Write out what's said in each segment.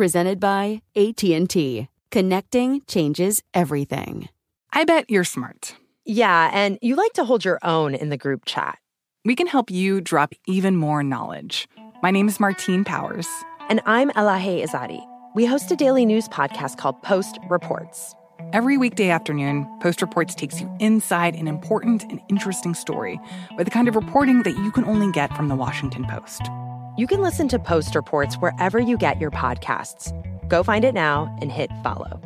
Presented by AT&T. Connecting changes everything. I bet you're smart. Yeah, and you like to hold your own in the group chat. We can help you drop even more knowledge. My name is Martine Powers. And I'm Elahe Izadi. We host a daily news podcast called Post Reports. Every weekday afternoon, Post Reports takes you inside an important and interesting story with the kind of reporting that you can only get from the Washington Post. You can listen to Post Reports wherever you get your podcasts. Go find it now and hit follow.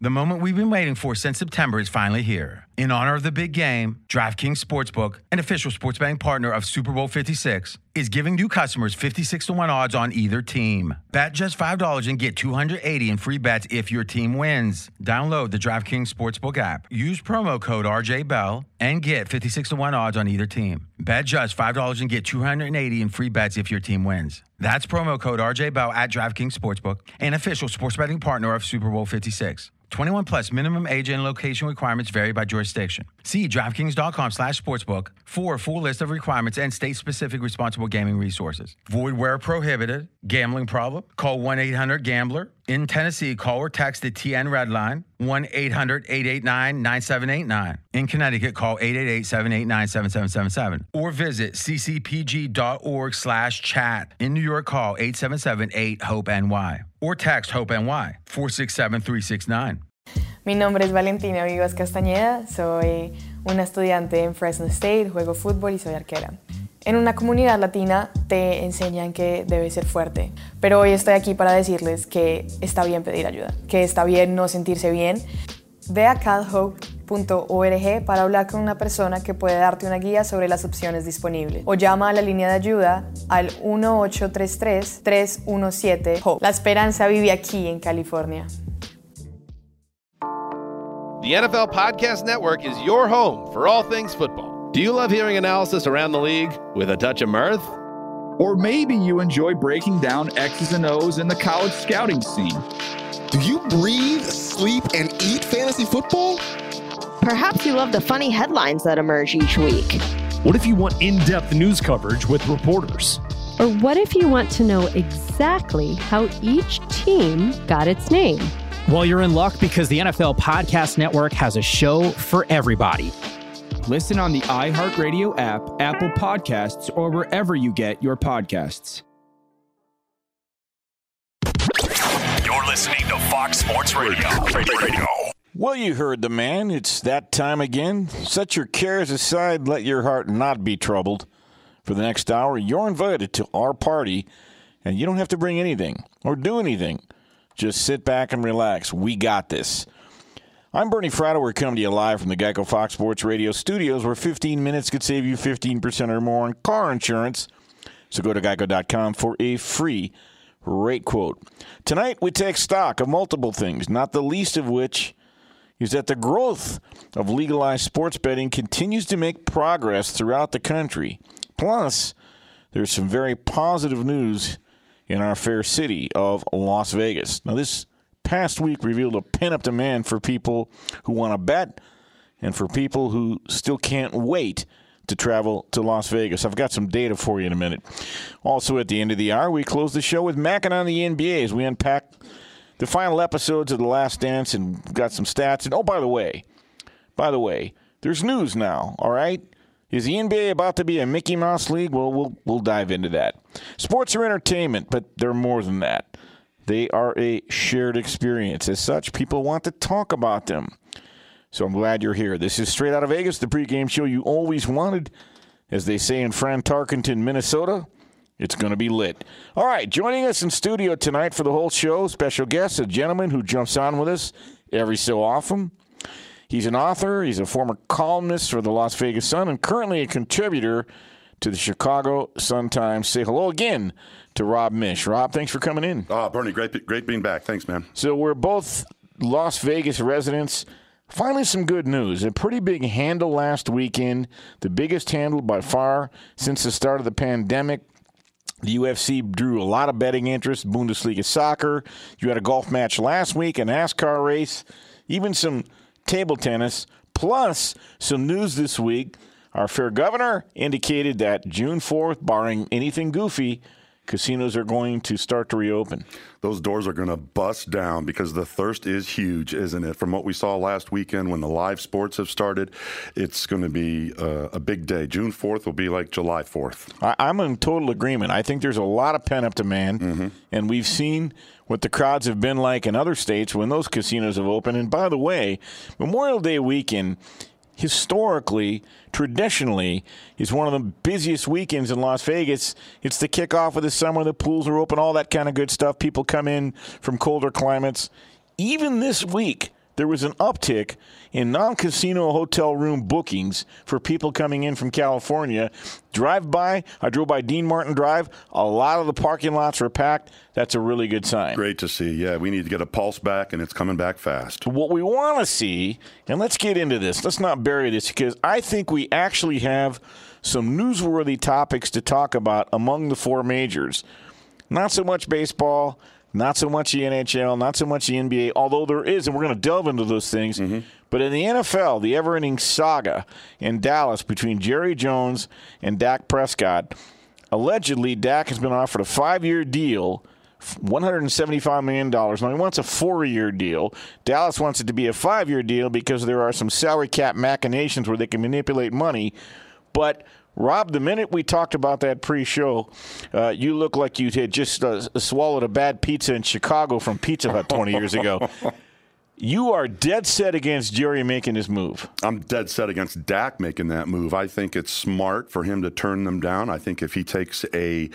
The moment we've been waiting for since September is finally here. In honor of the big game, DraftKings Sportsbook, an official sports betting partner of Super Bowl 56, is giving new customers 56 to 1 odds on either team. Bet just $5 and get 280 in free bets if your team wins. Download the DraftKings Sportsbook app. Use promo code RJ Bell and get 56 to 1 odds on either team. Bet just $5 and get 280 in free bets if your team wins. That's promo code RJ Bell at DraftKings Sportsbook, an official sports betting partner of Super Bowl 56. 21 plus minimum age and location requirements vary by jurisdiction. See DraftKings.com slash sportsbook for a full list of requirements and state-specific responsible gaming resources. Void where prohibited. Gambling problem? Call 1-800-GAMBLER. In Tennessee, call or text the TN Red Line, 1-800-889-9789. In Connecticut, call 888-789-7777. Or visit ccpg.org slash chat. In New York, call 877-8-HOPE-NY. Or text HOPE-NY, 467-369. Mi nombre es Valentina Vivas Castañeda, soy una estudiante en Fresno State, juego fútbol y soy arquera. En una comunidad latina te enseñan que debes ser fuerte, pero hoy estoy aquí para decirles que está bien pedir ayuda, que está bien no sentirse bien. Ve a calhope.org para hablar con una persona que puede darte una guía sobre las opciones disponibles o llama a la línea de ayuda al 1833-317-HOPE. La esperanza vive aquí en California. The NFL Podcast Network is your home for all things football. Do you love hearing analysis around the league with a touch of mirth? Or maybe you enjoy breaking down X's and O's in the college scouting scene. Do you breathe, sleep, and eat fantasy football? Perhaps you love the funny headlines that emerge each week. What if you want in depth news coverage with reporters? Or what if you want to know exactly how each team got its name? Well, you're in luck because the NFL Podcast Network has a show for everybody. Listen on the iHeartRadio app, Apple Podcasts, or wherever you get your podcasts. You're listening to Fox Sports Radio. Radio. Well, you heard the man. It's that time again. Set your cares aside. Let your heart not be troubled. For the next hour, you're invited to our party, and you don't have to bring anything or do anything. Just sit back and relax. We got this. I'm Bernie Fratto. We're coming to you live from the Geico Fox Sports Radio studios, where 15 minutes could save you 15% or more on car insurance. So go to geico.com for a free rate quote. Tonight, we take stock of multiple things, not the least of which is that the growth of legalized sports betting continues to make progress throughout the country. Plus, there's some very positive news in our fair city of Las Vegas. Now, this past week revealed a pent up demand for people who want to bet and for people who still can't wait to travel to Las Vegas. I've got some data for you in a minute. Also, at the end of the hour, we close the show with Mackin on the NBA as we unpack the final episodes of The Last Dance and got some stats. And oh, by the way, by the way, there's news now, all right? Is the NBA about to be a Mickey Mouse league? Well, we'll we'll dive into that. Sports are entertainment, but they're more than that. They are a shared experience. As such, people want to talk about them. So I'm glad you're here. This is Straight Out of Vegas, the pregame show you always wanted. As they say in Fran Tarkenton, Minnesota, it's going to be lit. All right, joining us in studio tonight for the whole show, special guest, a gentleman who jumps on with us every so often. He's an author, he's a former columnist for the Las Vegas Sun, and currently a contributor to the Chicago Sun-Times. Say hello again to Rob Mish. Rob, thanks for coming in. Oh, Bernie, great, great being back. Thanks, man. So we're both Las Vegas residents. Finally, some good news. A pretty big handle last weekend, the biggest handle by far since the start of the pandemic. The UFC drew a lot of betting interest, Bundesliga soccer. You had a golf match last week, a NASCAR race, even some table tennis, plus some news this week. Our fair governor indicated that June 4th, barring anything goofy, casinos are going to start to reopen. Those doors are going to bust down because the thirst is huge, isn't it? From what we saw last weekend when the live sports have started, it's going to be uh, a big day. June 4th will be like July 4th. I- am in total agreement. I think there's a lot of pent up demand, mm-hmm. and we've seen what the crowds have been like in other states when those casinos have opened. And by the way, Memorial Day weekend historically, traditionally, is one of the busiest weekends in Las Vegas. It's the kickoff of the summer, the pools are open, all that kind of good stuff. People come in from colder climates. Even this week, there was an uptick in non casino hotel room bookings for people coming in from California. Drive by, I drove by Dean Martin Drive. A lot of the parking lots were packed. That's a really good sign. Great to see. Yeah, we need to get a pulse back, and it's coming back fast. What we want to see, and let's get into this, let's not bury this, because I think we actually have some newsworthy topics to talk about among the four majors. Not so much baseball not so much the NHL, not so much the NBA, although there is, and we're going to delve into those things. Mm-hmm. But in the NFL, the ever ending saga in Dallas between Jerry Jones and Dak Prescott, allegedly Dak has been offered a five year deal. $175 million. Now, he wants a four year deal. Dallas wants it to be a five year deal because there are some salary cap machinations where they can manipulate money. But Rob, the minute we talked about that pre-show, uh, you look like you had just uh, swallowed a bad pizza in Chicago from Pizza Hut 20 years ago. You are dead set against Jerry making his move. I'm dead set against Dak making that move. I think it's smart for him to turn them down. I think if he takes a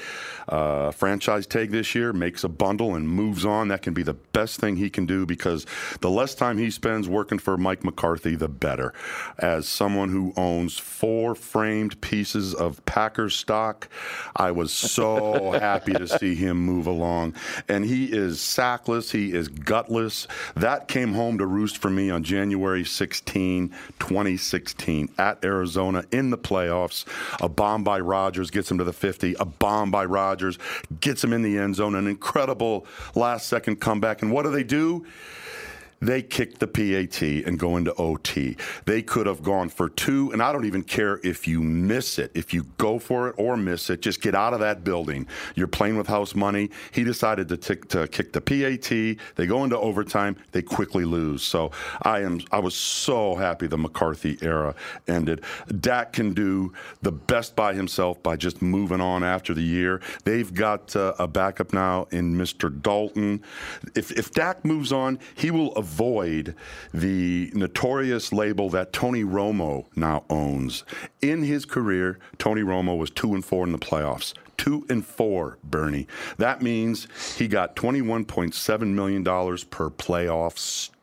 uh, franchise tag this year, makes a bundle, and moves on, that can be the best thing he can do because the less time he spends working for Mike McCarthy, the better. As someone who owns four framed pieces of Packers stock, I was so happy to see him move along. And he is sackless, he is gutless. That came came home to roost for me on January 16, 2016, at Arizona in the playoffs. A bomb by Rodgers gets him to the 50. A bomb by Rodgers gets him in the end zone. An incredible last second comeback. And what do they do? They kick the PAT and go into OT. They could have gone for two, and I don't even care if you miss it. If you go for it or miss it, just get out of that building. You're playing with house money. He decided to, tick, to kick the PAT. They go into overtime. They quickly lose. So I am. I was so happy the McCarthy era ended. Dak can do the best by himself by just moving on after the year. They've got uh, a backup now in Mr. Dalton. If if Dak moves on, he will avoid the notorious label that Tony Romo now owns. In his career, Tony Romo was two and four in the playoffs. Two and four, Bernie. That means he got $21.7 million per playoff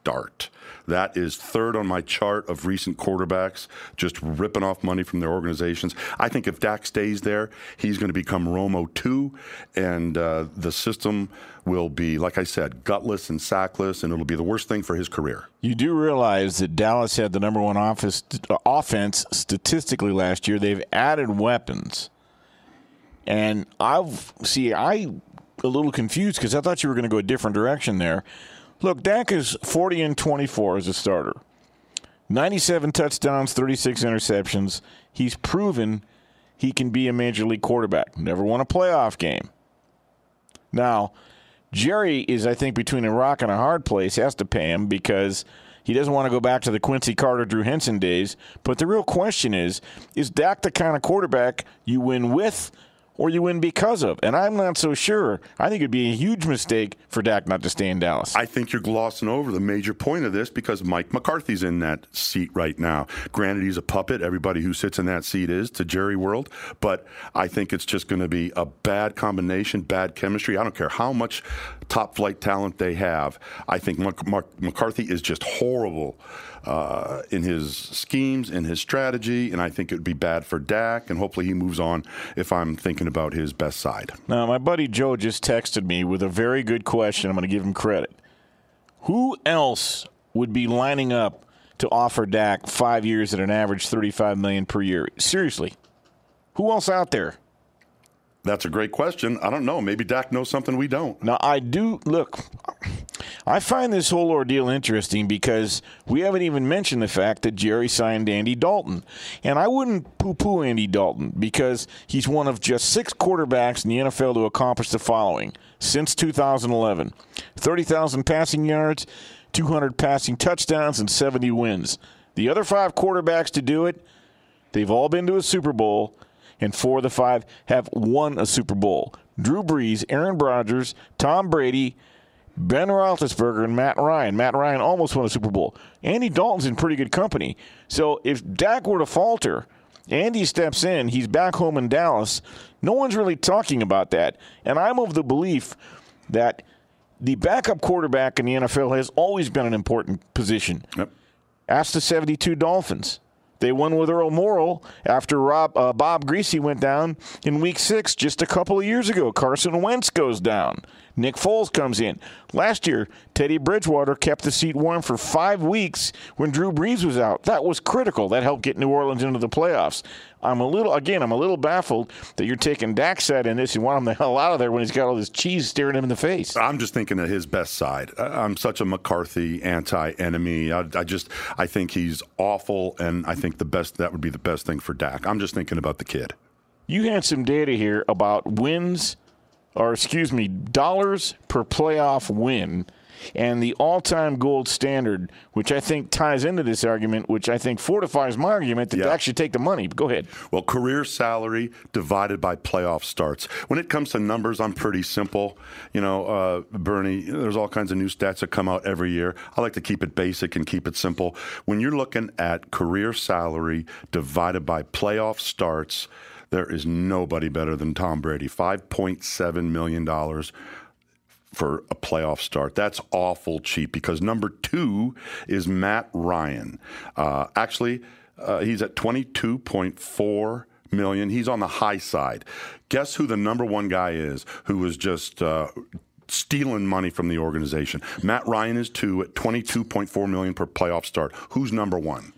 start. That is third on my chart of recent quarterbacks just ripping off money from their organizations. I think if Dak stays there, he's going to become Romo 2, and uh, the system will be, like I said, gutless and sackless, and it'll be the worst thing for his career. You do realize that Dallas had the number one office, offense statistically last year. They've added weapons. And I've see I a little confused because I thought you were going to go a different direction there. Look, Dak is 40 and 24 as a starter. 97 touchdowns, 36 interceptions. He's proven he can be a major league quarterback. Never won a playoff game. Now, Jerry is, I think, between a rock and a hard place. Has to pay him because he doesn't want to go back to the Quincy Carter, Drew Henson days. But the real question is: Is Dak the kind of quarterback you win with? Or you win because of. And I'm not so sure. I think it'd be a huge mistake for Dak not to stay in Dallas. I think you're glossing over the major point of this because Mike McCarthy's in that seat right now. Granted, he's a puppet. Everybody who sits in that seat is to Jerry World. But I think it's just going to be a bad combination, bad chemistry. I don't care how much top flight talent they have. I think Mark McCarthy is just horrible uh, in his schemes, in his strategy, and I think it would be bad for Dak. And hopefully he moves on if I'm thinking about his best side. Now, my buddy Joe just texted me with a very good question. I'm going to give him credit. Who else would be lining up to offer Dak five years at an average 35 million per year? Seriously, who else out there? That's a great question. I don't know. Maybe Dak knows something we don't. Now, I do look. I find this whole ordeal interesting because we haven't even mentioned the fact that Jerry signed Andy Dalton. And I wouldn't poo poo Andy Dalton because he's one of just six quarterbacks in the NFL to accomplish the following since 2011 30,000 passing yards, 200 passing touchdowns, and 70 wins. The other five quarterbacks to do it, they've all been to a Super Bowl, and four of the five have won a Super Bowl. Drew Brees, Aaron Rodgers, Tom Brady, Ben Roethlisberger and Matt Ryan. Matt Ryan almost won a Super Bowl. Andy Dalton's in pretty good company. So if Dak were to falter, Andy steps in. He's back home in Dallas. No one's really talking about that. And I'm of the belief that the backup quarterback in the NFL has always been an important position. Yep. Ask the 72 Dolphins. They won with Earl Morrall after Rob, uh, Bob Griese went down in week six just a couple of years ago. Carson Wentz goes down. Nick Foles comes in. Last year, Teddy Bridgewater kept the seat warm for five weeks when Drew Brees was out. That was critical. That helped get New Orleans into the playoffs. I'm a little, again, I'm a little baffled that you're taking Dak's side in this. You want him the hell out of there when he's got all this cheese staring him in the face. I'm just thinking of his best side. I'm such a McCarthy anti-enemy. I, I just, I think he's awful, and I think the best that would be the best thing for Dak. I'm just thinking about the kid. You had some data here about wins or excuse me, dollars per playoff win. And the all time gold standard, which I think ties into this argument, which I think fortifies my argument that yeah. Should take the money. Go ahead. Well, career salary divided by playoff starts. When it comes to numbers, I'm pretty simple. You know, uh, Bernie, there's all kinds of new stats that come out every year. I like to keep it basic and keep it simple. When you're looking at career salary divided by playoff starts, there is nobody better than Tom Brady. $5.7 million for a playoff start. That's awful cheap because number two is Matt Ryan. Uh, actually, uh, he's at 22.4 million. He's on the high side. Guess who the number one guy is who was just uh, stealing money from the organization? Matt Ryan is two at 22.4 million per playoff start. Who's number one?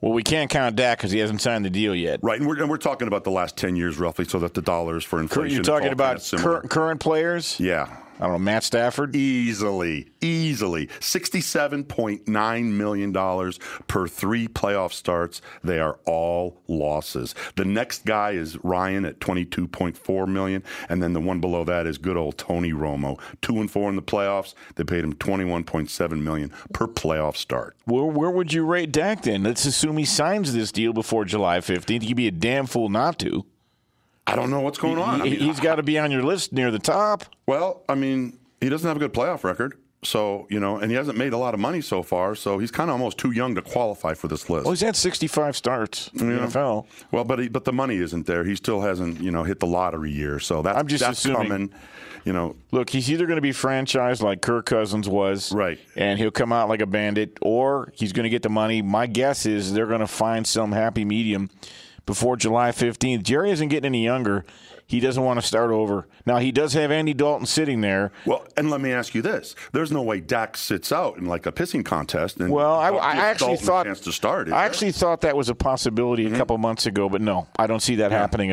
Well, we can't count Dak because he hasn't signed the deal yet. Right, and we're, and we're talking about the last 10 years roughly, so that the dollars for inflation. You're talking about cur- current players? Yeah. I don't know, Matt Stafford? Easily, easily. $67.9 million per three playoff starts. They are all losses. The next guy is Ryan at 22.4 million, and then the one below that is good old Tony Romo. Two and four in the playoffs. They paid him 21.7 million per playoff start. Where, where would you rate Dak then? Let's assume he signs this deal before July 15th. He'd be a damn fool not to. I don't know what's going on. He, I mean, has got to be on your list near the top. Well, I mean, he doesn't have a good playoff record. So, you know, and he hasn't made a lot of money so far, so he's kind of almost too young to qualify for this list. Well, he's had 65 starts in the NFL. Well, but he, but the money isn't there. He still hasn't, you know, hit the lottery year. So that's, I'm just that's assuming, coming. You know, look, he's either going to be franchised like Kirk Cousins was, right, and he'll come out like a bandit, or he's going to get the money. My guess is they're going to find some happy medium before July 15th. Jerry isn't getting any younger. He doesn't want to start over. Now he does have Andy Dalton sitting there. Well, and let me ask you this: There's no way Dak sits out in like a pissing contest. And well, I, I actually Dalton thought chance to start. I actually thought that was a possibility Mm-hmm. a couple months ago, but no, I don't see that Yeah. happening.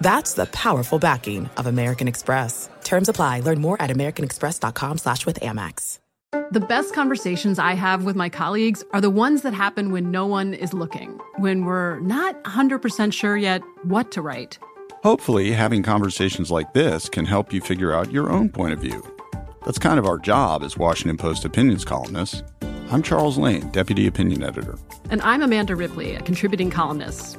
That's the powerful backing of American Express. Terms apply. Learn more at americanexpress.com slash with Amex. The best conversations I have with my colleagues are the ones that happen when no one is looking, when we're not 100% sure yet what to write. Hopefully, having conversations like this can help you figure out your own point of view. That's kind of our job as Washington Post opinions columnists. I'm Charles Lane, Deputy Opinion Editor. And I'm Amanda Ripley, a contributing columnist.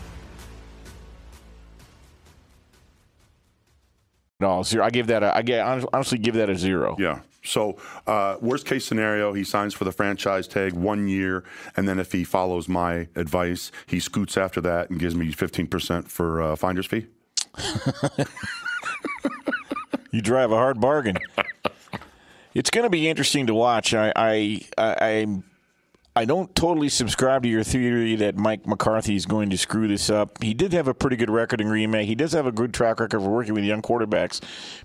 No, zero. I give that. A, I get honestly give that a zero. Yeah. So, uh, worst case scenario, he signs for the franchise tag one year, and then if he follows my advice, he scoots after that and gives me fifteen percent for uh, finder's fee. you drive a hard bargain. it's going to be interesting to watch. I, I, I, I'm I don't totally subscribe to your theory that Mike McCarthy is going to screw this up. He did have a pretty good record in Green Bay. He does have a good track record for working with young quarterbacks.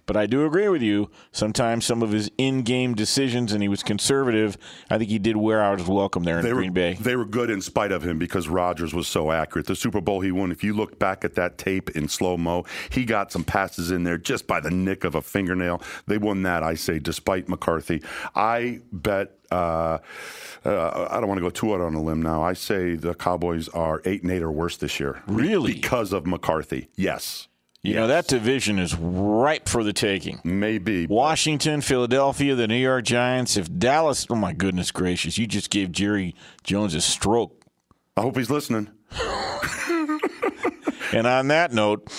But I do agree with you. Sometimes some of his in-game decisions, and he was conservative. I think he did wear out his welcome there in they Green were, Bay. They were good in spite of him because Rodgers was so accurate. The Super Bowl he won. If you look back at that tape in slow mo, he got some passes in there just by the nick of a fingernail. They won that, I say, despite McCarthy. I bet uh, uh, I don't want to go too out on a limb now. I say the Cowboys are eight and eight or worse this year. Really? Because of McCarthy. Yes. You yes. know, that division is ripe for the taking. Maybe. Washington, Philadelphia, the New York Giants. If Dallas, oh my goodness gracious, you just gave Jerry Jones a stroke. I hope he's listening. and on that note,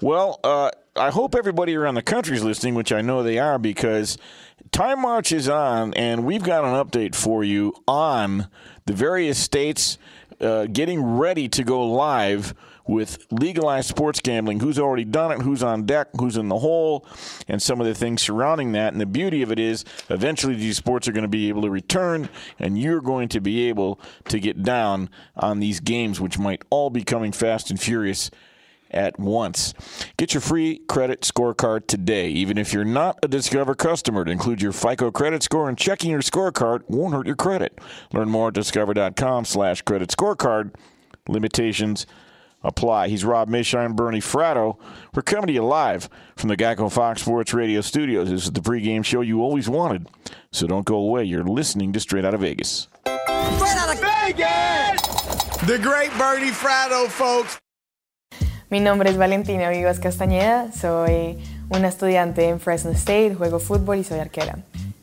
well, uh, I hope everybody around the country is listening, which I know they are because time marches on, and we've got an update for you on the various states uh, getting ready to go live with legalized sports gambling. Who's already done it? Who's on deck? Who's in the hole? And some of the things surrounding that. And the beauty of it is, eventually these sports are going to be able to return, and you're going to be able to get down on these games, which might all be coming fast and furious at once. Get your free credit scorecard today, even if you're not a Discover customer. To include your FICO credit score and checking your scorecard won't hurt your credit. Learn more at discover.com slash credit scorecard. Limitations apply. He's Rob Mishine, Bernie Fratto. We're coming to you live from the Geico Fox Sports Radio studios. This is the pregame show you always wanted. So don't go away. You're listening to Straight Out of Vegas. Straight Out of Vegas! The great Bernie Fratto, folks. Mi nombre es Valentina Vivas Castañeda, soy una estudiante en Fresno State, juego fútbol y soy arquera.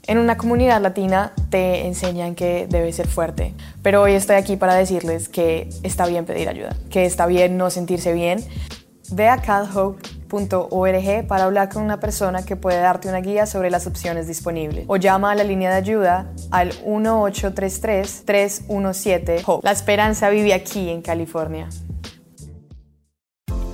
En una comunidad latina te enseñan que debes ser fuerte, pero hoy estoy aquí para decirles que está bien pedir ayuda, que está bien no sentirse bien. Ve a calhope.org para hablar con una persona que puede darte una guía sobre las opciones disponibles. O llama a la línea de ayuda al 1833-317-HOPE. La esperanza vive aquí en California.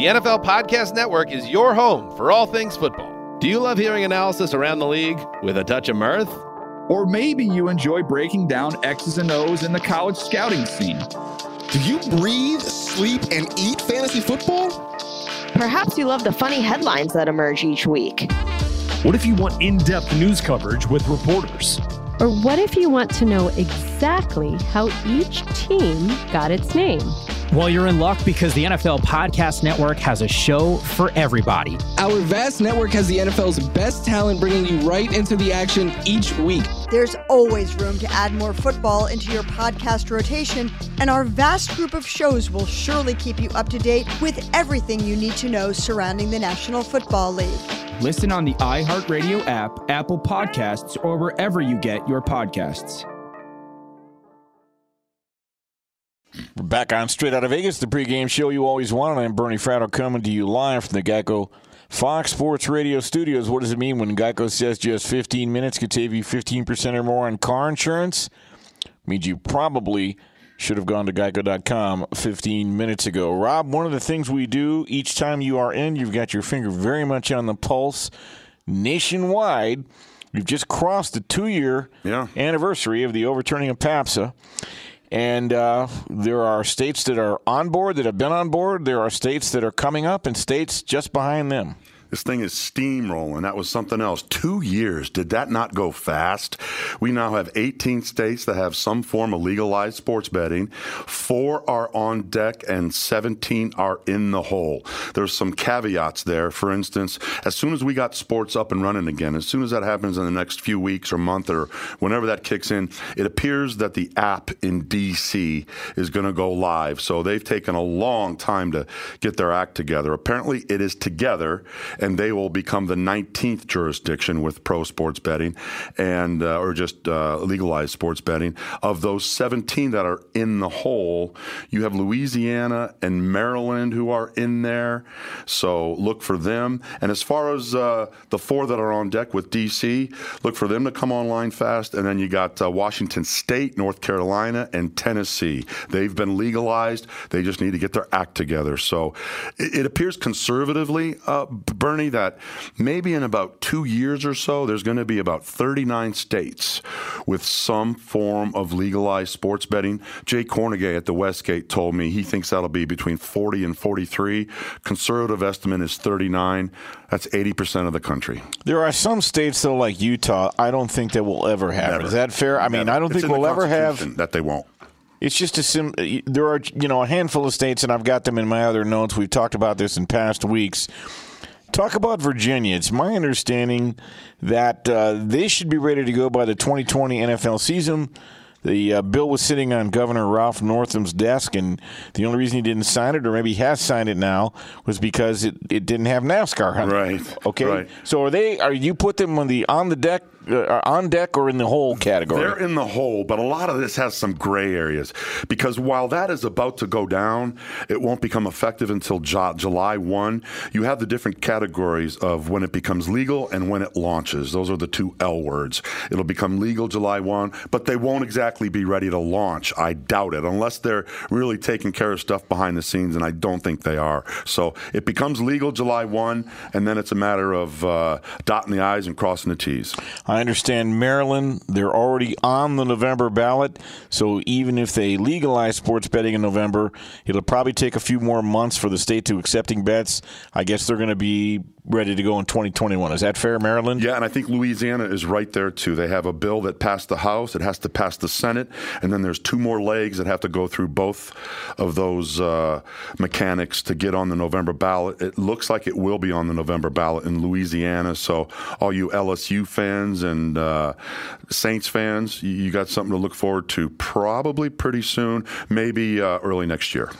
The NFL Podcast Network is your home for all things football. Do you love hearing analysis around the league with a touch of mirth? Or maybe you enjoy breaking down X's and O's in the college scouting scene. Do you breathe, sleep, and eat fantasy football? Perhaps you love the funny headlines that emerge each week. What if you want in depth news coverage with reporters? Or what if you want to know exactly how each team got its name? Well, you're in luck because the NFL Podcast Network has a show for everybody. Our vast network has the NFL's best talent bringing you right into the action each week. There's always room to add more football into your podcast rotation, and our vast group of shows will surely keep you up to date with everything you need to know surrounding the National Football League. Listen on the iHeartRadio app, Apple Podcasts, or wherever you get your podcasts. We're back on Straight Out of Vegas, the pregame show you always wanted. I'm Bernie Fratto coming to you live from the Geico Fox Sports Radio studios. What does it mean when Geico says just 15 minutes could save you 15% or more on car insurance? Means you probably should have gone to geico.com 15 minutes ago. Rob, one of the things we do each time you are in, you've got your finger very much on the pulse nationwide. We've just crossed the two year yeah. anniversary of the overturning of PASPA. And uh, there are states that are on board, that have been on board. There are states that are coming up, and states just behind them. This thing is steamrolling. That was something else. Two years. Did that not go fast? We now have 18 states that have some form of legalized sports betting. Four are on deck and 17 are in the hole. There's some caveats there. For instance, as soon as we got sports up and running again, as soon as that happens in the next few weeks or month or whenever that kicks in, it appears that the app in DC is going to go live. So they've taken a long time to get their act together. Apparently, it is together and they will become the 19th jurisdiction with pro sports betting and uh, or just uh, legalized sports betting. Of those 17 that are in the hole, you have Louisiana and Maryland who are in there. So look for them. And as far as uh, the four that are on deck with DC, look for them to come online fast. And then you got uh, Washington State, North Carolina, and Tennessee. They've been legalized. They just need to get their act together. So it, it appears conservatively, uh, Bernie, that maybe in about two years or so, there's going to be about 39 states with some form of legalized sports betting. Jay Kornegay at the Westgate told me he thinks that'll be between 40 and 43. Conservative estimate is 39. That's 80% of the country. There are some states, though, like Utah, I don't think that will ever happen. Never. Is that fair? I mean, Never. I don't It's think we'll ever have. That they won't. It's just a sim. There are, you know, a handful of states, and I've got them in my other notes. We've talked about this in past weeks. Talk about Virginia. It's my understanding that uh, they should be ready to go by the 2020 NFL season. The uh, bill was sitting on Governor Ralph Northam's desk, and the only reason he didn't sign it, or maybe he has signed it now, was because it, it didn't have NASCAR on it. Right. Okay. Right. So are they? Are you put them on the on the deck, uh, on deck, or in the hole category? They're in the hole, but a lot of this has some gray areas because while that is about to go down, it won't become effective until Ju- July 1. You have the different categories of when it becomes legal and when it launches. Those are the two L words. It'll become legal July 1, but they won't exactly be ready to launch. I doubt it, unless they're really taking care of stuff behind the scenes, and I don't think they are. So it becomes legal July 1, and then it's a matter of uh, dotting the I's and crossing the T's. I understand Maryland, they're already on the November ballot. So even if they legalize sports betting in November, it'll probably take a few more months for the state to accepting bets. I guess they're going to be ready to go in 2021. Is that fair, Maryland? Yeah, and I think Louisiana is right there too. They have a bill that passed the House, it has to pass the Senate, and then there's two more legs that have to go through both of those uh, mechanics to get on the November ballot. It looks like it will be on the November ballot in Louisiana. So, all you LSU fans and uh, Saints fans, you, you, got something to look forward to probably pretty soon, maybe uh, early next year.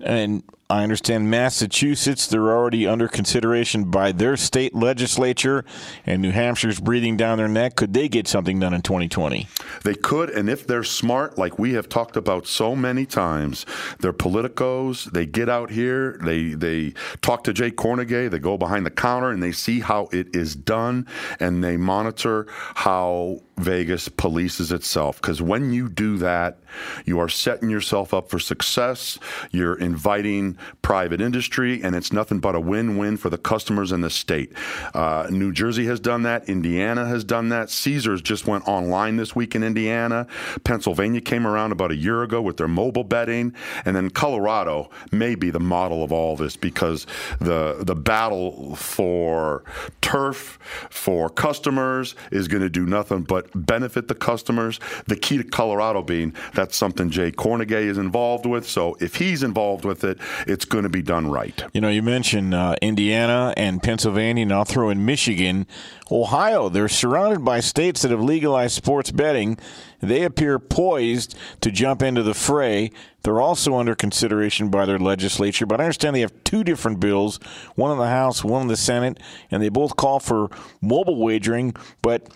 And I understand Massachusetts, they're already under consideration by their state legislature, and New Hampshire's breathing down their neck. Could they get something done in 2020? They could, and if they're smart, like we have talked about so many times, they're politicos. They get out here, they they talk to Jay Kornegay, they go behind the counter, and they see how it is done, and they monitor how Vegas polices itself. Because when you do that, you are setting yourself up for success. You're inviting private industry, and it's nothing but a win win for the customers in the state. Uh, New Jersey has done that. Indiana has done that. Caesars just went online this week in Indiana. Pennsylvania came around about a year ago with their mobile betting. And then Colorado may be the model of all this because the, the battle for turf, for customers, is going to do nothing but benefit the customers. The key to Colorado being that's something Jay Kornegay is involved with. So if he's involved with it, it's going to be done right. You know, you mentioned uh, Indiana and Pennsylvania, and I'll throw in Michigan. Ohio, they're surrounded by states that have legalized sports betting. They appear poised to jump into the fray. They're also under consideration by their legislature, but I understand they have two different bills one in the House, one in the Senate, and they both call for mobile wagering, but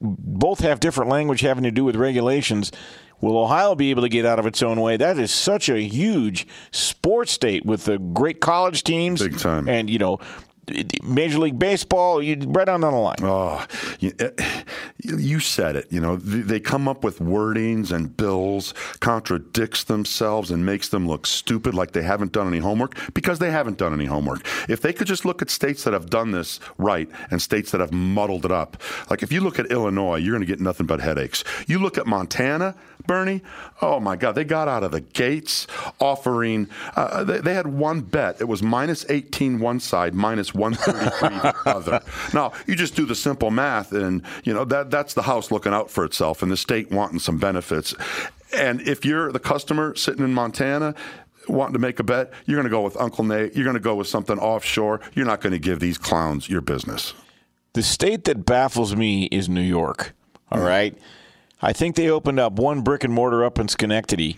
both have different language having to do with regulations. Will Ohio be able to get out of its own way? That is such a huge sports state with the great college teams, big time, and you know Major League Baseball, you right on down the line. Oh, you, eh, you, said it. You know, they come up with wordings and bills contradicts themselves and makes them look stupid, like they haven't done any homework because they haven't done any homework. If they could just look at states that have done this right and states that have muddled it up, like if you look at Illinois, you're going to get nothing but headaches. You look at Montana, Bernie. Oh my God, they got out of the gates offering. Uh, they, they had one bet. It was minus 18 one side, minus 133 other. Now you just do the simple math, and you know that that's the house looking out for itself, and the state wanting some benefits. And if you're the customer sitting in Montana, wanting to make a bet, you're going to go with Uncle Nate. You're going to go with something offshore. You're not going to give these clowns your business. The state that baffles me is New York. All right. I think they opened up one brick and mortar up in Schenectady,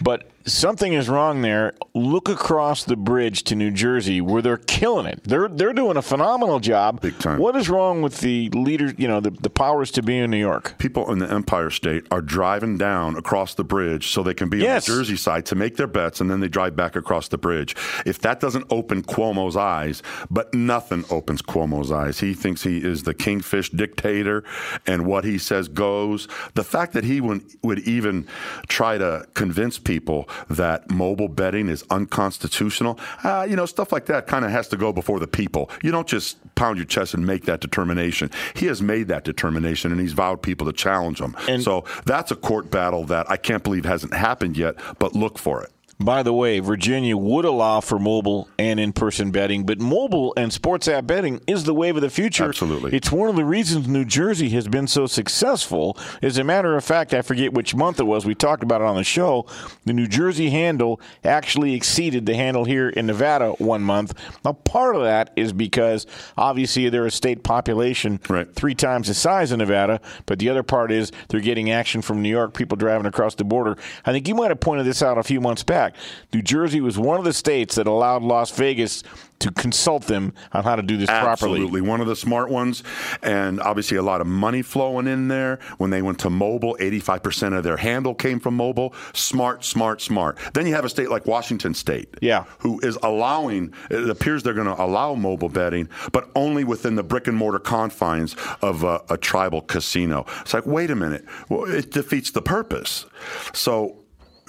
but something is wrong there. Look across the bridge to New Jersey where they're killing it. They're they're doing a phenomenal job. Big time. What is wrong with the leaders, you know, the, the powers to be in New York? People in the Empire State are driving down across the bridge so they can be yes. on the Jersey side to make their bets and then they drive back across the bridge. If that doesn't open Cuomo's eyes, but nothing opens Cuomo's eyes. He thinks he is the kingfish dictator and what he says goes. The fact that he would, would even try to convince people that mobile betting is unconstitutional. Uh, you know, stuff like that kind of has to go before the people. You don't just pound your chest and make that determination. He has made that determination and he's vowed people to challenge him. And so that's a court battle that I can't believe hasn't happened yet, but look for it. By the way, Virginia would allow for mobile and in person betting, but mobile and sports app betting is the wave of the future. Absolutely. It's one of the reasons New Jersey has been so successful. As a matter of fact, I forget which month it was, we talked about it on the show. The New Jersey handle actually exceeded the handle here in Nevada one month. Now, part of that is because obviously they're a state population right. three times the size of Nevada, but the other part is they're getting action from New York, people driving across the border. I think you might have pointed this out a few months back fact, New Jersey was one of the states that allowed Las Vegas to consult them on how to do this Absolutely. properly. Absolutely. One of the smart ones. And obviously, a lot of money flowing in there. When they went to mobile, 85% of their handle came from mobile. Smart, smart, smart. Then you have a state like Washington State. Yeah. Who is allowing, it appears they're going to allow mobile betting, but only within the brick and mortar confines of a, a tribal casino. It's like, wait a minute. Well, it defeats the purpose. So,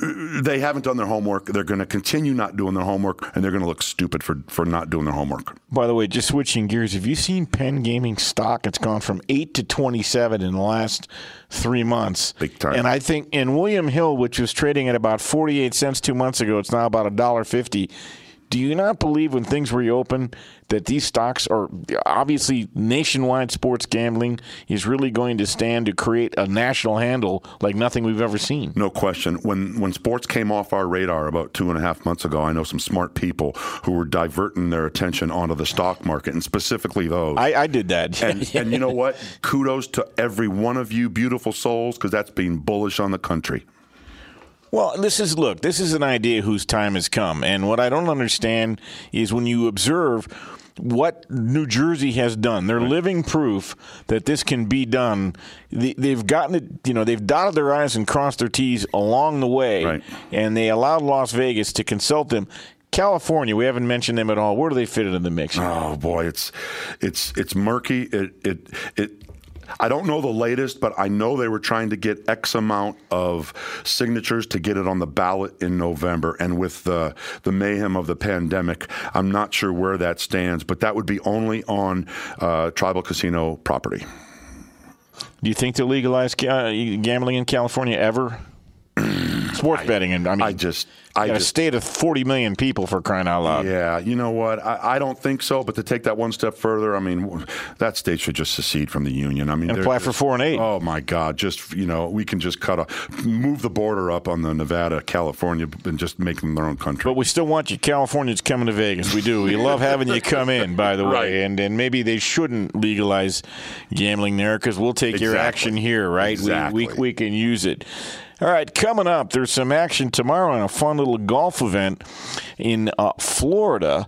they haven't done their homework. They're going to continue not doing their homework, and they're going to look stupid for, for not doing their homework. By the way, just switching gears, have you seen Penn Gaming stock? It's gone from 8 to 27 in the last three months. Big time. And I think in William Hill, which was trading at about 48 cents two months ago, it's now about $1.50 Do you not believe when things reopen that these stocks are obviously nationwide sports gambling is really going to stand to create a national handle like nothing we've ever seen? No question. When when sports came off our radar about two and a half months ago, I know some smart people who were diverting their attention onto the stock market and specifically those. I, I did that. and, and you know what? Kudos to every one of you, beautiful souls, because that's being bullish on the country. Well, this is look, this is an idea whose time has come. And what I don't understand is when you observe what New Jersey has done. They're living proof that this can be done. They've gotten it, you know, they've dotted their I's and crossed their T's along the way, Right. and they allowed Las Vegas to consult them. California, we haven't mentioned them at all. Where do they fit into the mix? Oh boy, it's it's it's murky. It it it. I don't know the latest, but I know they were trying to get X amount of signatures to get it on the ballot in November. And with the the mayhem of the pandemic, I'm not sure where that stands. But that would be only on uh, tribal casino property. Do you think they'll legalize gambling in California ever? Sports betting, and I mean, I just, I got a state of 40 million people for crying out loud. Yeah, you know what? I, I don't think so. But to take that one step further, I mean, that state should just secede from the union. I mean, And apply for four and eight. Oh my God! Just you know, we can just cut a move the border up on the Nevada, California, and just make them their own country. But we still want you Californians coming to Vegas. We do. We love having you come in, by the way. Right. And and maybe they shouldn't legalize gambling there because we'll take your action here, right? Exactly. We, we, we can use it. All right, coming up, there's some action tomorrow on a fun little golf event in uh, Florida.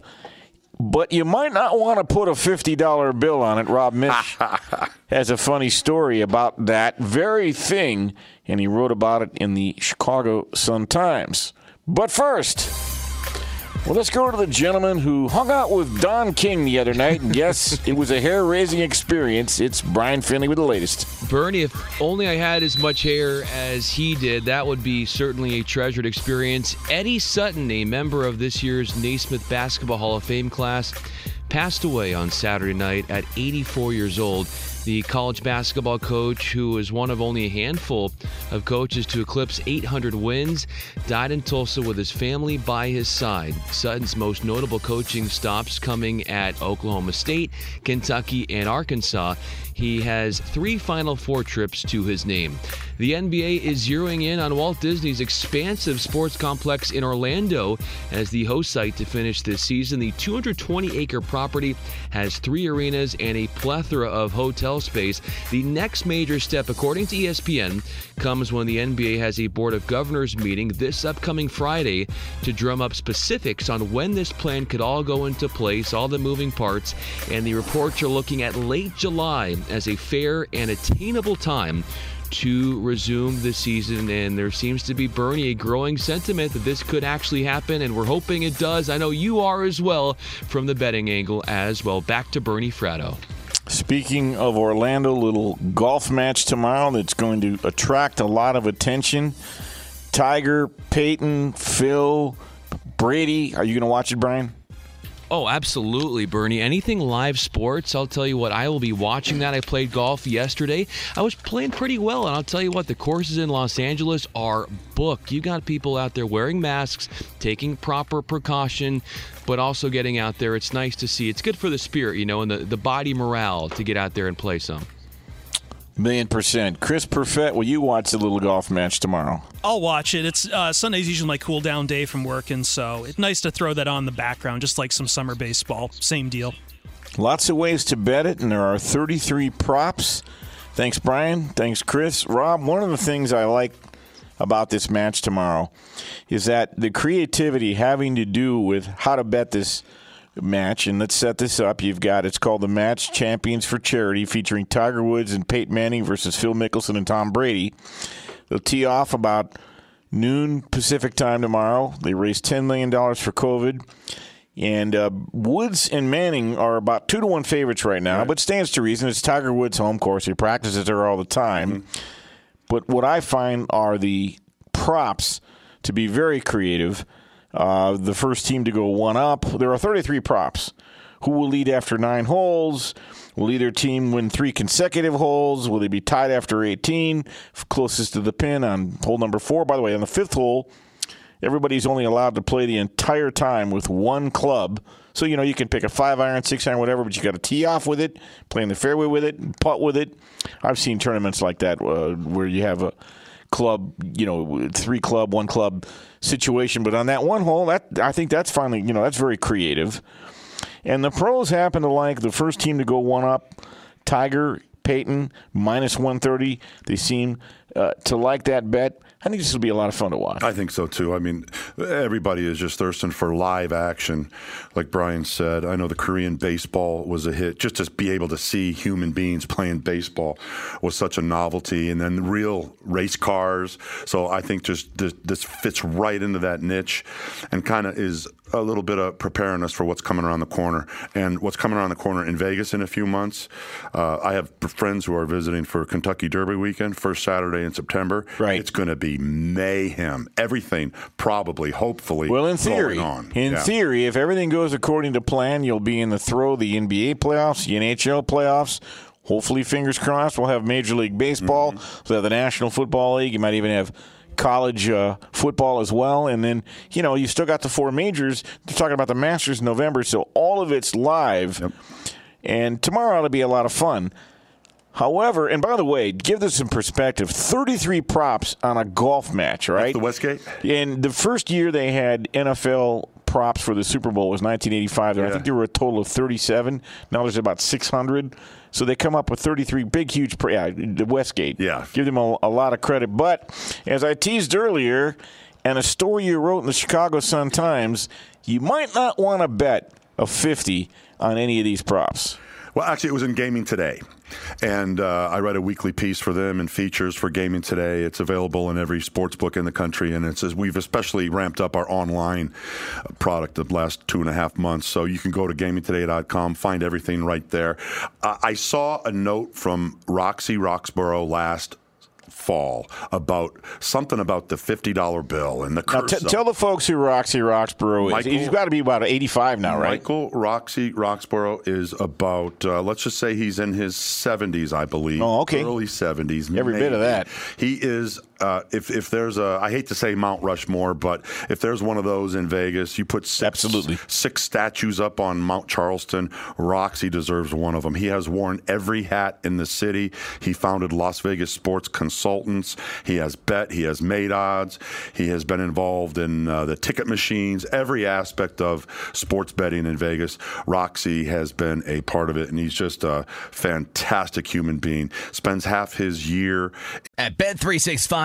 But you might not want to put a $50 bill on it. Rob Miech has a funny story about that very thing, and he wrote about it in the Chicago Sun-Times. But first, well, let's go to the gentleman who hung out with Don King the other night. And yes, it was a hair raising experience. It's Brian Finley with the latest. Bernie, if only I had as much hair as he did, that would be certainly a treasured experience. Eddie Sutton, a member of this year's Naismith Basketball Hall of Fame class, passed away on Saturday night at 84 years old. The college basketball coach, who was one of only a handful of coaches to eclipse 800 wins, died in Tulsa with his family by his side. Sutton's most notable coaching stops coming at Oklahoma State, Kentucky, and Arkansas. He has three Final Four trips to his name. The NBA is zeroing in on Walt Disney's expansive sports complex in Orlando as the host site to finish this season. The 220 acre property has three arenas and a plethora of hotel space. The next major step, according to ESPN, comes when the NBA has a Board of Governors meeting this upcoming Friday to drum up specifics on when this plan could all go into place, all the moving parts, and the reports are looking at late July as a fair and attainable time to resume the season. And there seems to be, Bernie, a growing sentiment that this could actually happen, and we're hoping it does. I know you are as well from the betting angle as well. Back to Bernie Fratto. Speaking of Orlando, little golf match tomorrow that's going to attract a lot of attention. Tiger, Peyton, Phil, Brady. Are you going to watch it, Brian? Oh, absolutely, Bernie. Anything live sports, I'll tell you what, I will be watching that. I played golf yesterday. I was playing pretty well, and I'll tell you what, the courses in Los Angeles are booked. You got people out there wearing masks, taking proper precaution, but also getting out there. It's nice to see. It's good for the spirit, you know, and the, the body morale to get out there and play some. Million percent. Chris Perfett, will you watch the little golf match tomorrow? I'll watch it. It's uh, Sunday's usually my cool down day from working, so it's nice to throw that on the background, just like some summer baseball. Same deal. Lots of ways to bet it, and there are 33 props. Thanks, Brian. Thanks, Chris. Rob, one of the things I like about this match tomorrow is that the creativity having to do with how to bet this match. And let's set this up. You've got it's called the Match Champions for Charity, featuring Tiger Woods and Peyton Manning versus Phil Mickelson and Tom Brady. They'll tee off about noon Pacific time tomorrow. They raised $10 million for COVID. And uh, Woods and Manning are about two to one favorites right now, but stands to reason. It's Tiger Woods' home course. He practices there all the time. But what I find are the props to be very creative. Uh, the first team to go one up. There are 33 props. Who will lead after nine holes? Will either team win three consecutive holes? Will they be tied after 18? Closest to the pin on hole number four. By the way, on the fifth hole, everybody's only allowed to play the entire time with one club. So, you know, you can pick a five iron, six iron, whatever, but you got to tee off with it, play in the fairway with it, putt with it. I've seen tournaments like that uh, where you have a club, you know, three club, one club situation. But on that one hole, that I think that's finally, you know, that's very creative. And the pros happen to like the first team to go one up. Tiger, Peyton, minus 130. They seem uh, to like that bet. I think this will be a lot of fun to watch. I think so too. I mean, everybody is just thirsting for live action, like Brian said. I know the Korean baseball was a hit. Just to be able to see human beings playing baseball was such a novelty, and then real race cars. So I think just this, this fits right into that niche, and kind of is a little bit of preparing us for what's coming around the corner. And what's coming around the corner in Vegas in a few months. Uh, I have friends who are visiting for Kentucky Derby weekend, first Saturday in September. Right. It's going to be mayhem. Everything probably, hopefully, Well, in going theory, on. in Yeah. theory, if everything goes according to plan, you'll be in the throw of the NBA playoffs, the NHL playoffs. Hopefully, fingers crossed, we'll have Major League Baseball, Mm-hmm. we'll have the National Football League. You might even have college uh, football as well. And then, you know, you still got the four majors. They're talking about the Masters in November, so all of it's live. And tomorrow ought to be a lot of fun. However, and by the way, give this some perspective 33 props on a golf match, right? the Westgate? And the first year they had NFL props for the Super Bowl was 1985. I Yeah. think there were a total of 37. Now there's about 600. So they come up with 33 big, huge. Pre- yeah, the Westgate. Yeah. Give them a, a lot of credit. But as I teased earlier, and a story you wrote in the Chicago Sun Times, you might not want to bet a 50 on any of these props. Well, actually, it was in Gaming Today. And uh, I write a weekly piece for them and features for Gaming Today. It's available in every sports book in the country. And it's we've especially ramped up our online product the last two and a half months. So you can go to gamingtoday.com, find everything right there. Uh, I saw a note from Roxy Roxborough last fall about something about the $50 bill and the Now, t- tell the folks who Roxy Roxborough is. Michael- He's got to be about 85 now, right? Michael Roxy Roxborough is about, uh, let's just say he's in his 70s, I believe. Oh, okay. Early 70s. Every bit of that. He is, uh, if, if there's a, I hate to say Mount Rushmore, but if there's one of those in Vegas, you put six, Absolutely. six statues up on Mount Charleston. Roxy deserves one of them. He has worn every hat in the city. He founded Las Vegas Sports Consultants. He has bet, he has made odds. He has been involved in uh, the ticket machines, every aspect of sports betting in Vegas. Roxy has been a part of it, and he's just a fantastic human being. Spends half his year At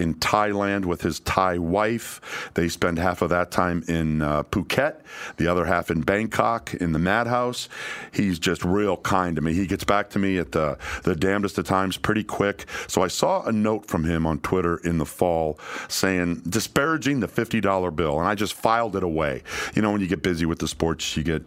In Thailand with his Thai wife. They spend half of that time in uh, Phuket, the other half in Bangkok in the madhouse. He's just real kind to me. He gets back to me at the, the damnedest of times pretty quick. So I saw a note from him on Twitter in the fall saying, disparaging the $50 bill. And I just filed it away. You know, when you get busy with the sports, you get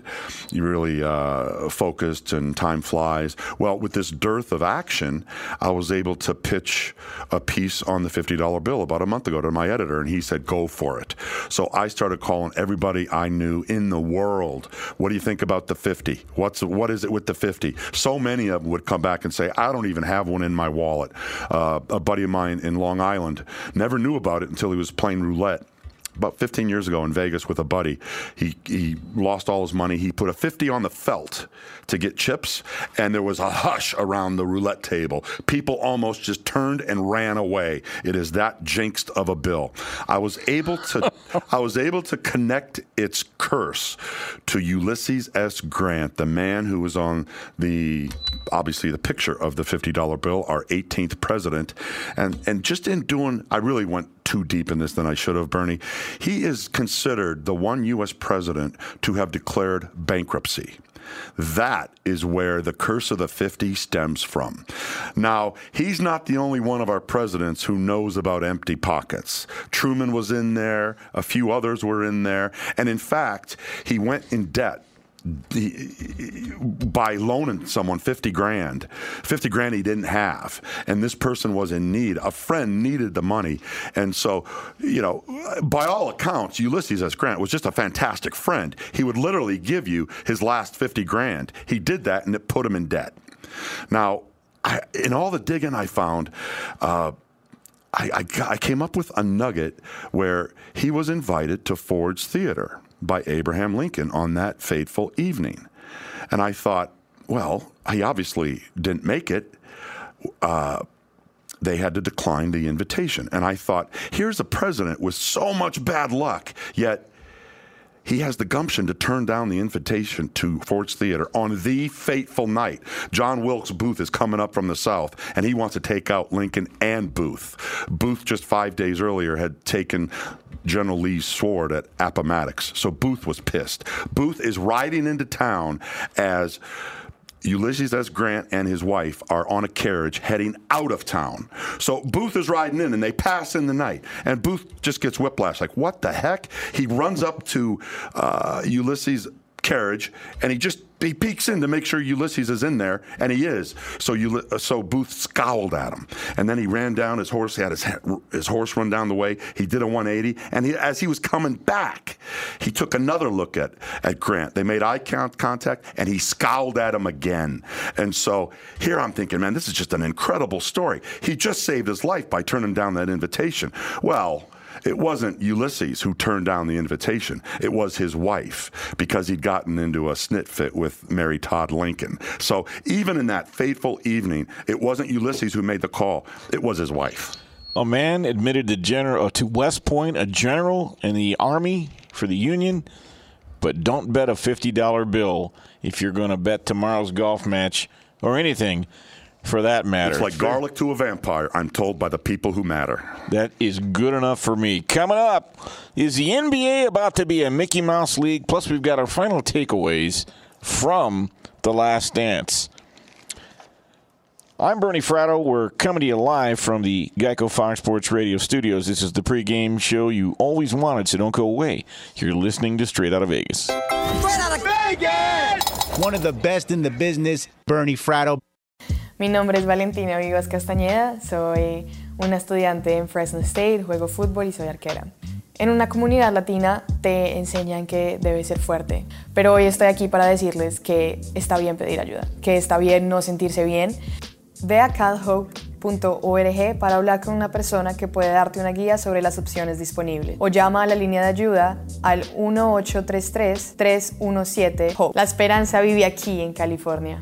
you really uh, focused and time flies. Well, with this dearth of action, I was able to pitch a piece on the $50 bill about a month ago to my editor, and he said, go for it. So I started calling everybody I knew in the world. What do you think about the 50? What's what is it with the 50? So many of them would come back and say, I don't even have one in my wallet. Uh, a buddy of mine in Long Island never knew about it until he was playing roulette about 15 years ago in Vegas with a buddy. He he lost all his money. He put a 50 on the felt to get chips, and there was a hush around the roulette table. People almost just turned and ran away. It is that jinxed of a bill. I was able to I was able to connect its curse to Ulysses S. Grant, the man who was on the obviously the picture of the $50 bill, our 18th president, and and just in doing, I really went too deep in this than I should have, Bernie. He is considered the one U.S. president to have declared bankruptcy. That is where the curse of the 50 stems from. Now, he's not the only one of our presidents who knows about empty pockets. Truman was in there, a few others were in there, and in fact, he went in debt by loaning someone 50 grand 50 grand he didn't have and this person was in need. A friend needed the money and so you know by all accounts ulysses s. Grant was just a fantastic friend. He would literally give you his last 50 grand. He did that and it put him in debt. Now I, in all the digging i found uh, I, I, I came up with a nugget where he was invited to Ford's Theater by Abraham Lincoln on that fateful evening. And I thought, well, he obviously didn't make it. Uh, they had to decline the invitation. And I thought, here's a president with so much bad luck, yet he has the gumption to turn down the invitation to Ford's Theater on the fateful night. John Wilkes Booth is coming up from the South, and he wants to take out Lincoln and Booth. Booth, just five days earlier, had taken General Lee's sword at Appomattox. So Booth was pissed. Booth is riding into town as Ulysses S. Grant and his wife are on a carriage heading out of town. So Booth is riding in and they pass in the night. And Booth just gets whiplash like, what the heck? He runs up to uh, Ulysses' carriage and he just he peeks in to make sure Ulysses is in there, and he is. So you, uh, so Booth scowled at him, and then he ran down his horse. He had his his horse run down the way. He did a 180, and he, as he was coming back, he took another look at at Grant. They made eye contact, and he scowled at him again. And so here I'm thinking, man, this is just an incredible story. He just saved his life by turning down that invitation. Well. It wasn't Ulysses who turned down the invitation. It was his wife because he'd gotten into a snit fit with Mary Todd Lincoln. So even in that fateful evening, it wasn't Ulysses who made the call. It was his wife. A man admitted to general uh, to West Point, a general in the army for the Union, but don't bet a fifty dollar bill if you're going to bet tomorrow's golf match or anything for that matter. It's like garlic to a vampire, I'm told by the people who matter. That is good enough for me. Coming up, is the NBA about to be a Mickey Mouse league? Plus, we've got our final takeaways from The Last Dance. I'm Bernie Fratto. We're coming to you live from the Geico Fox Sports Radio studios. This is the pregame show you always wanted, so don't go away. You're listening to Straight Out of Vegas. Straight Out of Vegas! One of the best in the business, Bernie Fratto. Mi nombre es Valentina Vivas Castañeda, soy una estudiante en Fresno State, juego fútbol y soy arquera. En una comunidad latina te enseñan que debes ser fuerte, pero hoy estoy aquí para decirles que está bien pedir ayuda, que está bien no sentirse bien. Ve a para hablar con una persona que puede darte una guía sobre las opciones disponibles. O llama a la línea de ayuda al 1833-317-HOPE. La esperanza vive aquí en California.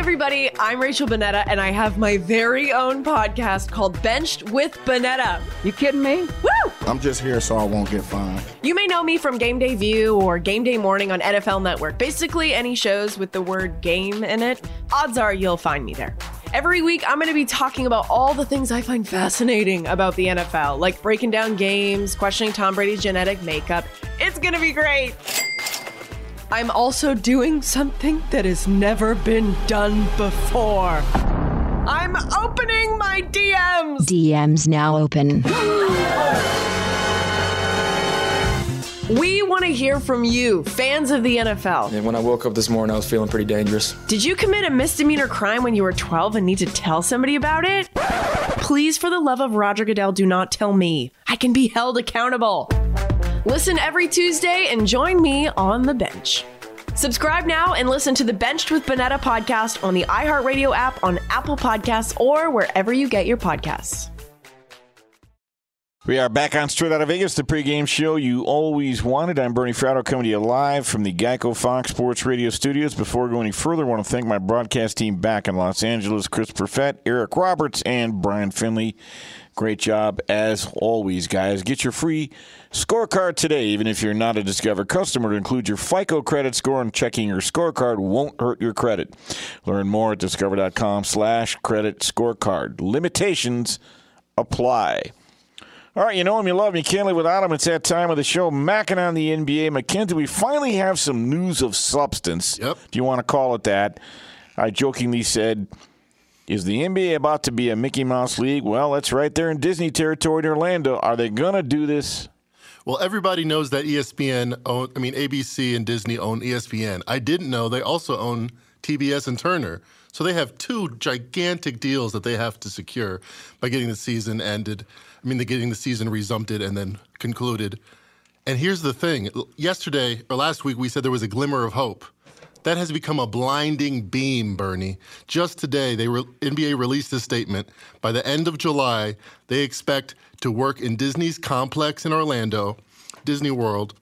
Hi, everybody. I'm Rachel Bonnetta, and I have my very own podcast called Benched with Bonnetta. You kidding me? Woo! I'm just here so I won't get fined. You may know me from Game Day View or Game Day Morning on NFL Network. Basically, any shows with the word game in it, odds are you'll find me there. Every week, I'm going to be talking about all the things I find fascinating about the NFL, like breaking down games, questioning Tom Brady's genetic makeup. It's going to be great. I'm also doing something that has never been done before. I'm opening my DMs. DMs now open. We want to hear from you, fans of the NFL. And when I woke up this morning, I was feeling pretty dangerous. Did you commit a misdemeanor crime when you were 12 and need to tell somebody about it? Please, for the love of Roger Goodell, do not tell me. I can be held accountable. Listen every Tuesday and join me on the bench. Subscribe now and listen to the Benched with Bonnetta podcast on the iHeartRadio app, on Apple Podcasts, or wherever you get your podcasts. We are back on Straight Out of Vegas, the pregame show you always wanted. I'm Bernie Fratto coming to you live from the Geico Fox Sports Radio studios. Before going any further, I want to thank my broadcast team back in Los Angeles Chris Perfett, Eric Roberts, and Brian Finley. Great job as always, guys. Get your free scorecard today, even if you're not a Discover customer. To include your FICO credit score and checking your scorecard won't hurt your credit. Learn more at discover.com slash credit scorecard. Limitations apply. All right, you know him, you love him, you can't live without him. It's that time of the show, macking on the NBA. Mackenzie, we finally have some news of substance. Yep. Do you want to call it that? I jokingly said, is the NBA about to be a Mickey Mouse league? Well, that's right there in Disney territory in Orlando. Are they going to do this? Well, everybody knows that ESPN own, I mean, ABC and Disney own ESPN. I didn't know they also own TBS and Turner. So they have two gigantic deals that they have to secure by getting the season ended. I mean, they're getting the season resumpted and then concluded. And here's the thing yesterday or last week, we said there was a glimmer of hope. That has become a blinding beam, Bernie. Just today, they re- NBA released a statement. By the end of July, they expect to work in Disney's complex in Orlando, Disney World,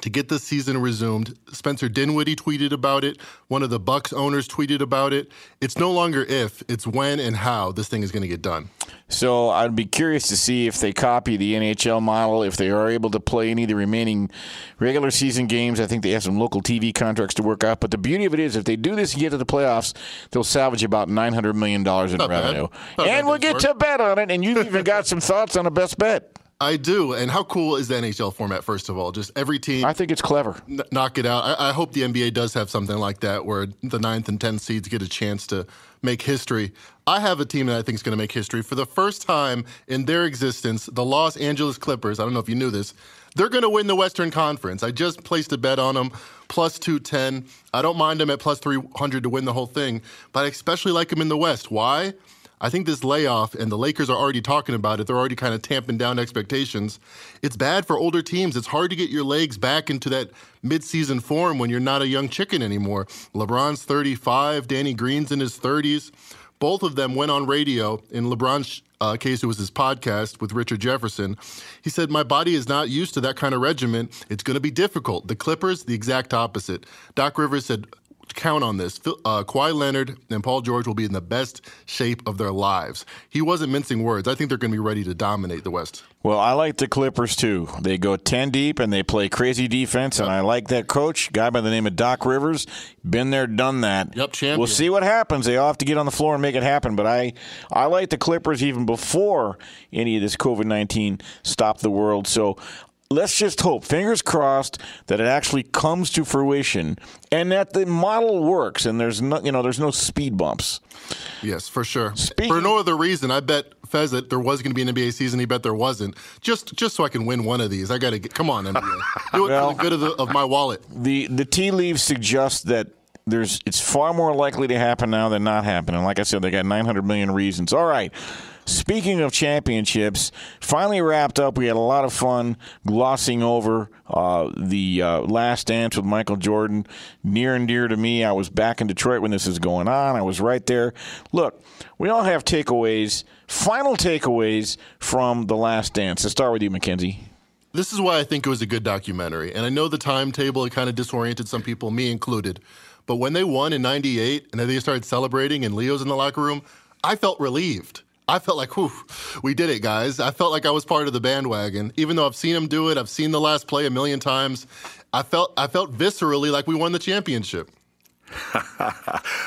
to get the season resumed. Spencer Dinwiddie tweeted about it. One of the Bucks owners tweeted about it. It's no longer if, it's when and how this thing is going to get done. So I'd be curious to see if they copy the NHL model, if they are able to play any of the remaining regular season games. I think they have some local TV contracts to work out. But the beauty of it is, if they do this and get to the playoffs, they'll salvage about $900 million in Not revenue. And we'll get work. to bet on it. And you've even got some thoughts on a best bet. I do. And how cool is the NHL format, first of all? Just every team. I think it's clever. N- knock it out. I, I hope the NBA does have something like that where the ninth and tenth seeds get a chance to make history. I have a team that I think is going to make history. For the first time in their existence, the Los Angeles Clippers, I don't know if you knew this, they're going to win the Western Conference. I just placed a bet on them, plus 210. I don't mind them at plus 300 to win the whole thing, but I especially like them in the West. Why? I think this layoff, and the Lakers are already talking about it, they're already kind of tamping down expectations. It's bad for older teams. It's hard to get your legs back into that midseason form when you're not a young chicken anymore. LeBron's 35, Danny Green's in his 30s. Both of them went on radio. In LeBron's uh, case, it was his podcast with Richard Jefferson. He said, My body is not used to that kind of regimen. It's going to be difficult. The Clippers, the exact opposite. Doc Rivers said, count on this. Uh, Kawhi Leonard and Paul George will be in the best shape of their lives. He wasn't mincing words. I think they're going to be ready to dominate the West. Well, I like the Clippers too. They go 10 deep and they play crazy defense, and I like that coach, guy by the name of Doc Rivers. Been there, done that. Yep, champion. We'll see what happens. They all have to get on the floor and make it happen, but I, I like the Clippers even before any of this COVID 19 stopped the world. So let's just hope, fingers crossed, that it actually comes to fruition and that the model works and there's no, you know, there's no speed bumps. Yes, for sure. Speaking for no other reason, I bet Fez that there was going to be an NBA season. He bet there wasn't. Just just so I can win one of these, I got to get. Come on, NBA, do it well, for the good of, the, of my wallet. The the tea leaves suggest that there's it's far more likely to happen now than not happen. And like I said, they got 900 million reasons. All right. Speaking of championships, finally wrapped up. We had a lot of fun glossing over uh, the uh, last dance with Michael Jordan. Near and dear to me. I was back in Detroit when this is going on. I was right there. Look, we all have takeaways, final takeaways from the last dance. Let's start with you, Mackenzie. This is why I think it was a good documentary. And I know the timetable, kind of disoriented some people, me included. But when they won in 98 and then they started celebrating and Leo's in the locker room, I felt relieved. I felt like, whew, we did it, guys. I felt like I was part of the bandwagon. Even though I've seen him do it, I've seen the last play a million times. I felt I felt viscerally like we won the championship.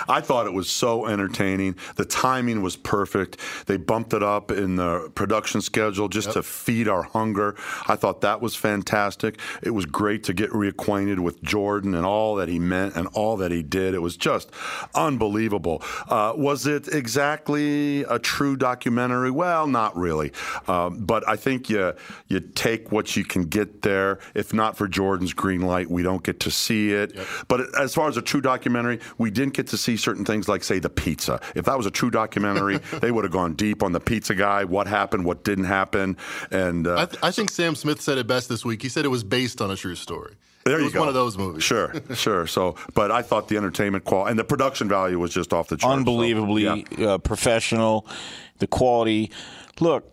I thought it was so entertaining. The timing was perfect. They bumped it up in the production schedule just yep. to feed our hunger. I thought that was fantastic. It was great to get reacquainted with Jordan and all that he meant and all that he did. It was just unbelievable. Uh, was it exactly a true documentary? Well, not really. Uh, but I think you you take what you can get there. If not for Jordan's green light, we don't get to see it. Yep. But as far as a true documentary documentary, we didn't get to see certain things like, say, the pizza. If that was a true documentary, they would have gone deep on the pizza guy, what happened, what didn't happen. And uh, I, th- I, think Sam Smith said it best this week. He said it was based on a true story. There it you go. one of those movies. Sure, sure. So, but I thought the entertainment quality and the production value was just off the charts. Unbelievably so, yeah. uh, professional, the quality. Look,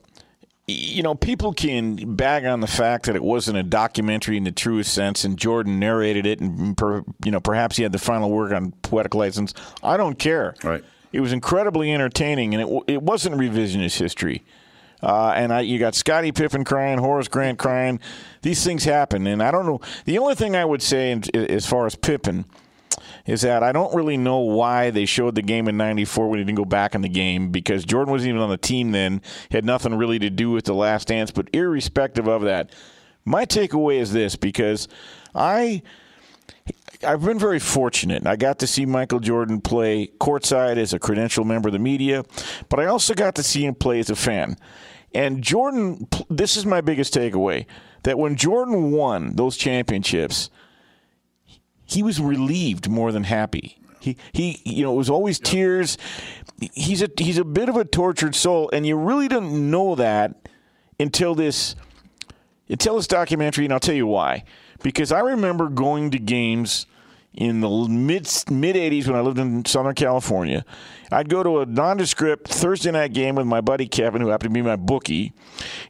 you know, people can bag on the fact that it wasn't a documentary in the truest sense, and Jordan narrated it, and per, you know, perhaps he had the final word on poetic license. I don't care. Right. It was incredibly entertaining, and it it wasn't revisionist history. Uh, and I, you got Scottie Pippen crying, Horace Grant crying. These things happen, and I don't know. The only thing I would say, as far as Pippen is that I don't really know why they showed the game in 94 when he didn't go back in the game because Jordan wasn't even on the team then, had nothing really to do with the last dance. But irrespective of that, my takeaway is this because I. I've been very fortunate. I got to see Michael Jordan play courtside as a credential member of the media, but I also got to see him play as a fan. And Jordan, this is my biggest takeaway that when Jordan won those championships, he was relieved more than happy. He, he, you know, it was always tears. He's a he's a bit of a tortured soul, and you really didn't know that until this until this documentary. And I'll tell you why. Because I remember going to games in the mid mid 80s when I lived in Southern California. I'd go to a nondescript Thursday night game with my buddy Kevin, who happened to be my bookie,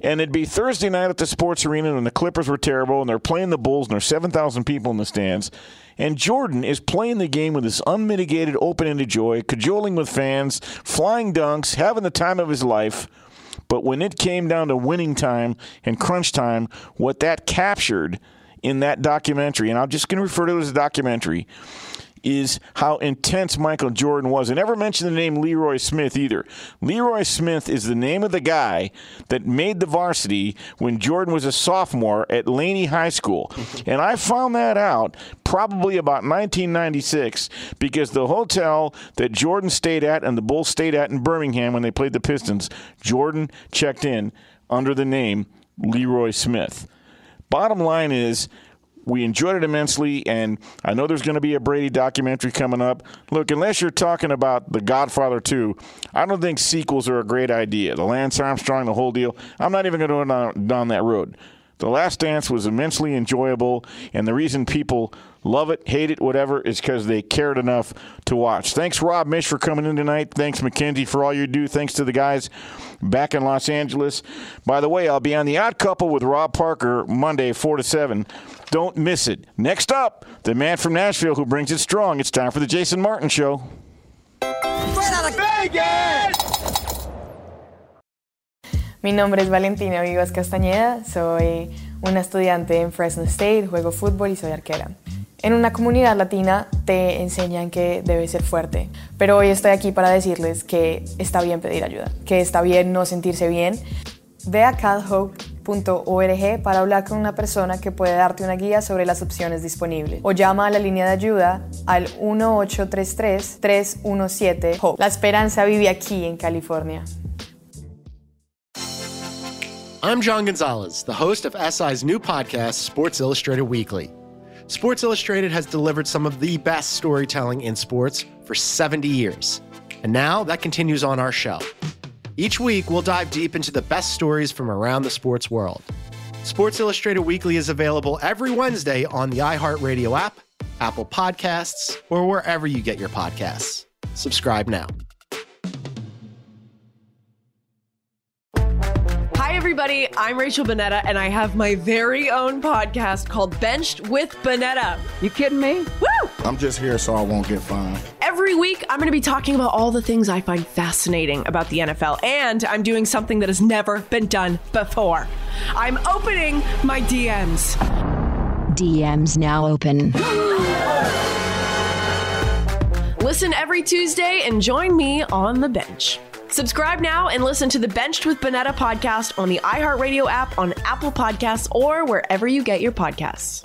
and it'd be Thursday night at the sports arena, and the Clippers were terrible, and they're playing the Bulls, and there's 7,000 people in the stands. And Jordan is playing the game with this unmitigated, open ended joy, cajoling with fans, flying dunks, having the time of his life. But when it came down to winning time and crunch time, what that captured in that documentary, and I'm just going to refer to it as a documentary, is how intense Michael Jordan was. I never mentioned the name Leroy Smith either. Leroy Smith is the name of the guy that made the varsity when Jordan was a sophomore at Laney High School. and I found that out probably about 1996 because the hotel that Jordan stayed at and the Bulls stayed at in Birmingham when they played the Pistons, Jordan checked in under the name Leroy Smith. Bottom line is, we enjoyed it immensely, and I know there's going to be a Brady documentary coming up. Look, unless you're talking about The Godfather 2, I don't think sequels are a great idea. The Lance Armstrong, the whole deal. I'm not even going to go down, down that road. The Last Dance was immensely enjoyable, and the reason people love it, hate it, whatever, is because they cared enough to watch. Thanks, Rob Miech, for coming in tonight. Thanks, Mackenzie, for all you do. Thanks to the guys back in Los Angeles. By the way, I'll be on The Odd Couple with Rob Parker Monday, 4 to 7. Don't miss it. Next up, the man from Nashville who brings it strong. It's time for the Jason Martin Show. Straight out of Vegas! Mi nombre es Valentina Vivas Castañeda, soy una estudiante en Fresno State, juego fútbol y soy arquera. En una comunidad latina te enseñan que debes ser fuerte, pero hoy estoy aquí para decirles que está bien pedir ayuda, que está bien no sentirse bien. Ve a calhope.org para hablar con una persona que puede darte una guía sobre las opciones disponibles. O llama a la línea de ayuda al 1833-317-HOPE. La esperanza vive aquí en California. I'm John Gonzalez, the host of SI's new podcast, Sports Illustrated Weekly. Sports Illustrated has delivered some of the best storytelling in sports for 70 years. And now that continues on our show. Each week, we'll dive deep into the best stories from around the sports world. Sports Illustrated Weekly is available every Wednesday on the iHeartRadio app, Apple Podcasts, or wherever you get your podcasts. Subscribe now. Everybody. I'm Rachel Bonnetta, and I have my very own podcast called Benched with Bonnetta. You kidding me? Woo! I'm just here so I won't get fined. Every week, I'm going to be talking about all the things I find fascinating about the NFL, and I'm doing something that has never been done before. I'm opening my DMs. DMs now open. Listen every Tuesday and join me on the bench. Subscribe now and listen to the Benched with Bonnetta podcast on the iHeartRadio app, on Apple Podcasts, or wherever you get your podcasts.